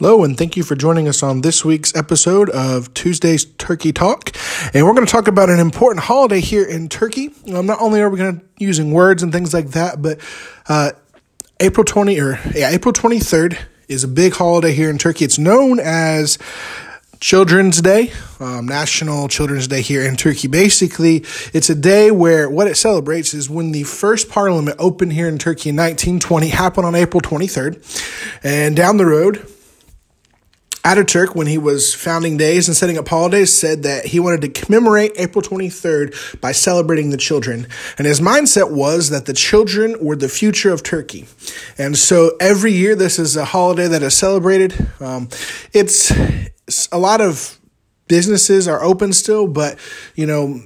Hello, and thank you for joining us on this week's episode of Tuesday's Turkey Talk. And we're going to talk about an important holiday here in Turkey. Um, not only are we going to using words and things like that, but uh, April 20 or yeah, April 23rd is a big holiday here in Turkey. It's known as Children's Day, um, National Children's Day here in Turkey. Basically, it's a day where what it celebrates is when the first parliament opened here in Turkey in 1920 happened on April 23rd. And down the road, Ataturk, when he was founding days and setting up holidays, said that he wanted to commemorate April 23rd by celebrating the children. And his mindset was that the children were the future of Turkey. And so every year, this is a holiday that is celebrated. Um, it's a lot of businesses are open still, but, you know,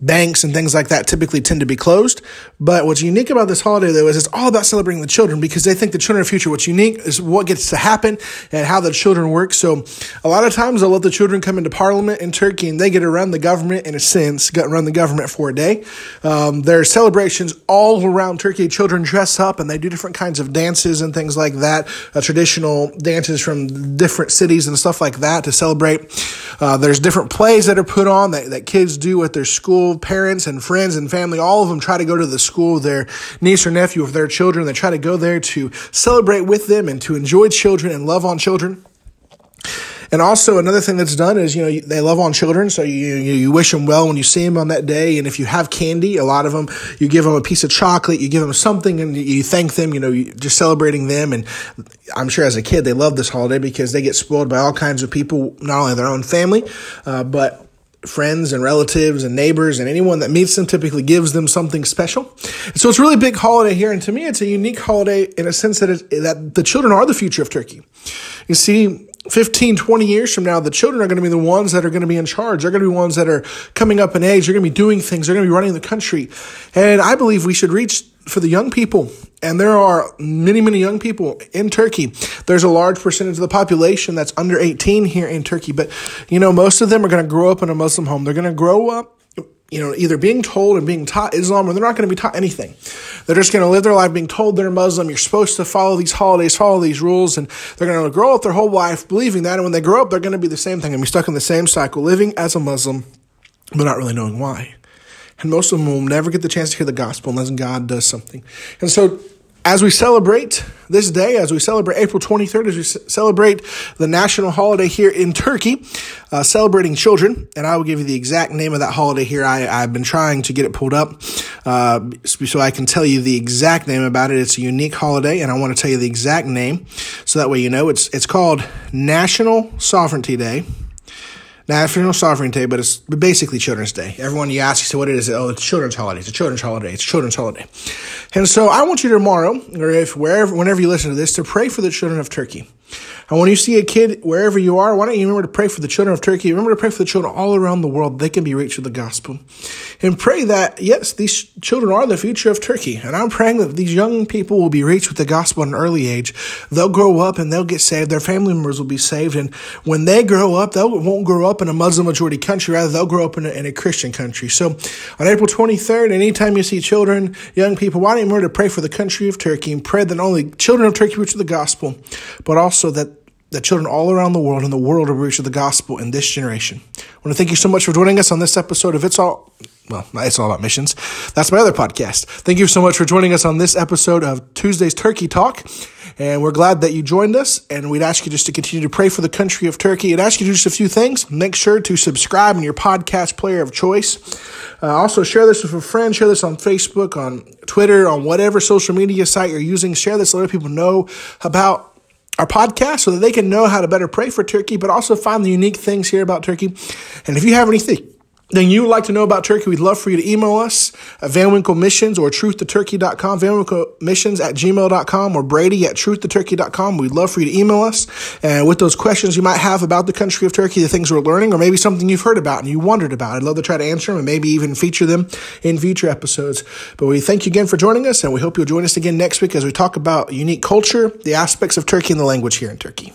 banks and things like that typically tend to be closed. But what's unique about this holiday, though, is it's all about celebrating the children because they think the children are future. What's unique is what gets to happen and how the children work. So a lot of times they'll let the children come into parliament in Turkey and they get to run the government in a sense, get run the government for a day. Um, there are celebrations all around Turkey. Children dress up and they do different kinds of dances and things like that, uh, traditional dances from different cities and stuff like that to celebrate. Uh, there's different plays that are put on that, that kids do at their school parents and friends and family, all of them try to go to the school of their niece or nephew of their children. They try to go there to celebrate with them and to enjoy children and love on children. And also another thing that's done is, you know, they love on children. So you, you, wish them well when you see them on that day. And if you have candy, a lot of them, you give them a piece of chocolate, you give them something and you thank them, you know, just celebrating them. And I'm sure as a kid, they love this holiday because they get spoiled by all kinds of people, not only their own family, uh, but friends and relatives and neighbors and anyone that meets them typically gives them something special. So it's a really big holiday here. And to me, it's a unique holiday in a sense that, it, that the children are the future of Turkey. You see, 15, 20 years from now, the children are going to be the ones that are going to be in charge. They're going to be ones that are coming up in age. They're going to be doing things. They're going to be running the country. And I believe we should reach for the young people. And there are many, many young people in Turkey. There's a large percentage of the population that's under 18 here in Turkey. But, you know, most of them are going to grow up in a Muslim home. They're going to grow up you know, either being told and being taught Islam or they're not going to be taught anything. They're just going to live their life being told they're Muslim. You're supposed to follow these holidays, follow these rules, and they're going to grow up their whole life believing that. And when they grow up, they're going to be the same thing and be stuck in the same cycle, living as a Muslim, but not really knowing why. And most of them will never get the chance to hear the gospel unless God does something. And so as we celebrate this day, as we celebrate April 23rd, as we celebrate the national holiday here in Turkey, uh, celebrating children, and I will give you the exact name of that holiday here. I, have been trying to get it pulled up uh, so I can tell you the exact name about it. It's a unique holiday, and I want to tell you the exact name so that way you know. It's, it's called National Sovereignty Day. National Sovereignty Day, but it's basically Children's Day. Everyone you ask, you say, what it is? Oh, it's Children's Holiday. It's a Children's Holiday. It's a Children's Holiday. And so I want you tomorrow, or if wherever, whenever you listen to this, to pray for the children of Turkey. And when you see a kid wherever you are, why don't you remember to pray for the children of Turkey? Remember to pray for the children all around the world. They can be reached with the gospel. And pray that, yes, these children are the future of Turkey. And I'm praying that these young people will be reached with the gospel at an early age. They'll grow up and they'll get saved. Their family members will be saved. And when they grow up, they won't grow up in a Muslim majority country. Rather, they'll grow up in a, in a Christian country. So on April 23rd, anytime you see children, young people, why don't you to pray for the country of Turkey and pray that only children of Turkey reach the gospel, but also that that children all around the world and the world will reach the gospel in this generation. I want to thank you so much for joining us on this episode of It's All, well, it's all about missions. That's my other podcast. Thank you so much for joining us on this episode of Tuesday's Turkey Talk. And we're glad that you joined us. And we'd ask you just to continue to pray for the country of Turkey and ask you to do just a few things. Make sure to subscribe in your podcast player of choice. Uh, also, share this with a friend. Share this on Facebook, on Twitter, on whatever social media site you're using. Share this, let other people know about our podcast so that they can know how to better pray for Turkey, but also find the unique things here about Turkey. And if you have anything, then you would like to know about Turkey, we'd love for you to email us at Van Winkle Missions or truthtoturkey.com, Missions at gmail.com or Brady at truthtoturkey.com. We'd love for you to email us. And with those questions you might have about the country of Turkey, the things we're learning, or maybe something you've heard about and you wondered about, I'd love to try to answer them and maybe even feature them in future episodes. But we thank you again for joining us and we hope you'll join us again next week as we talk about unique culture, the aspects of Turkey and the language here in Turkey.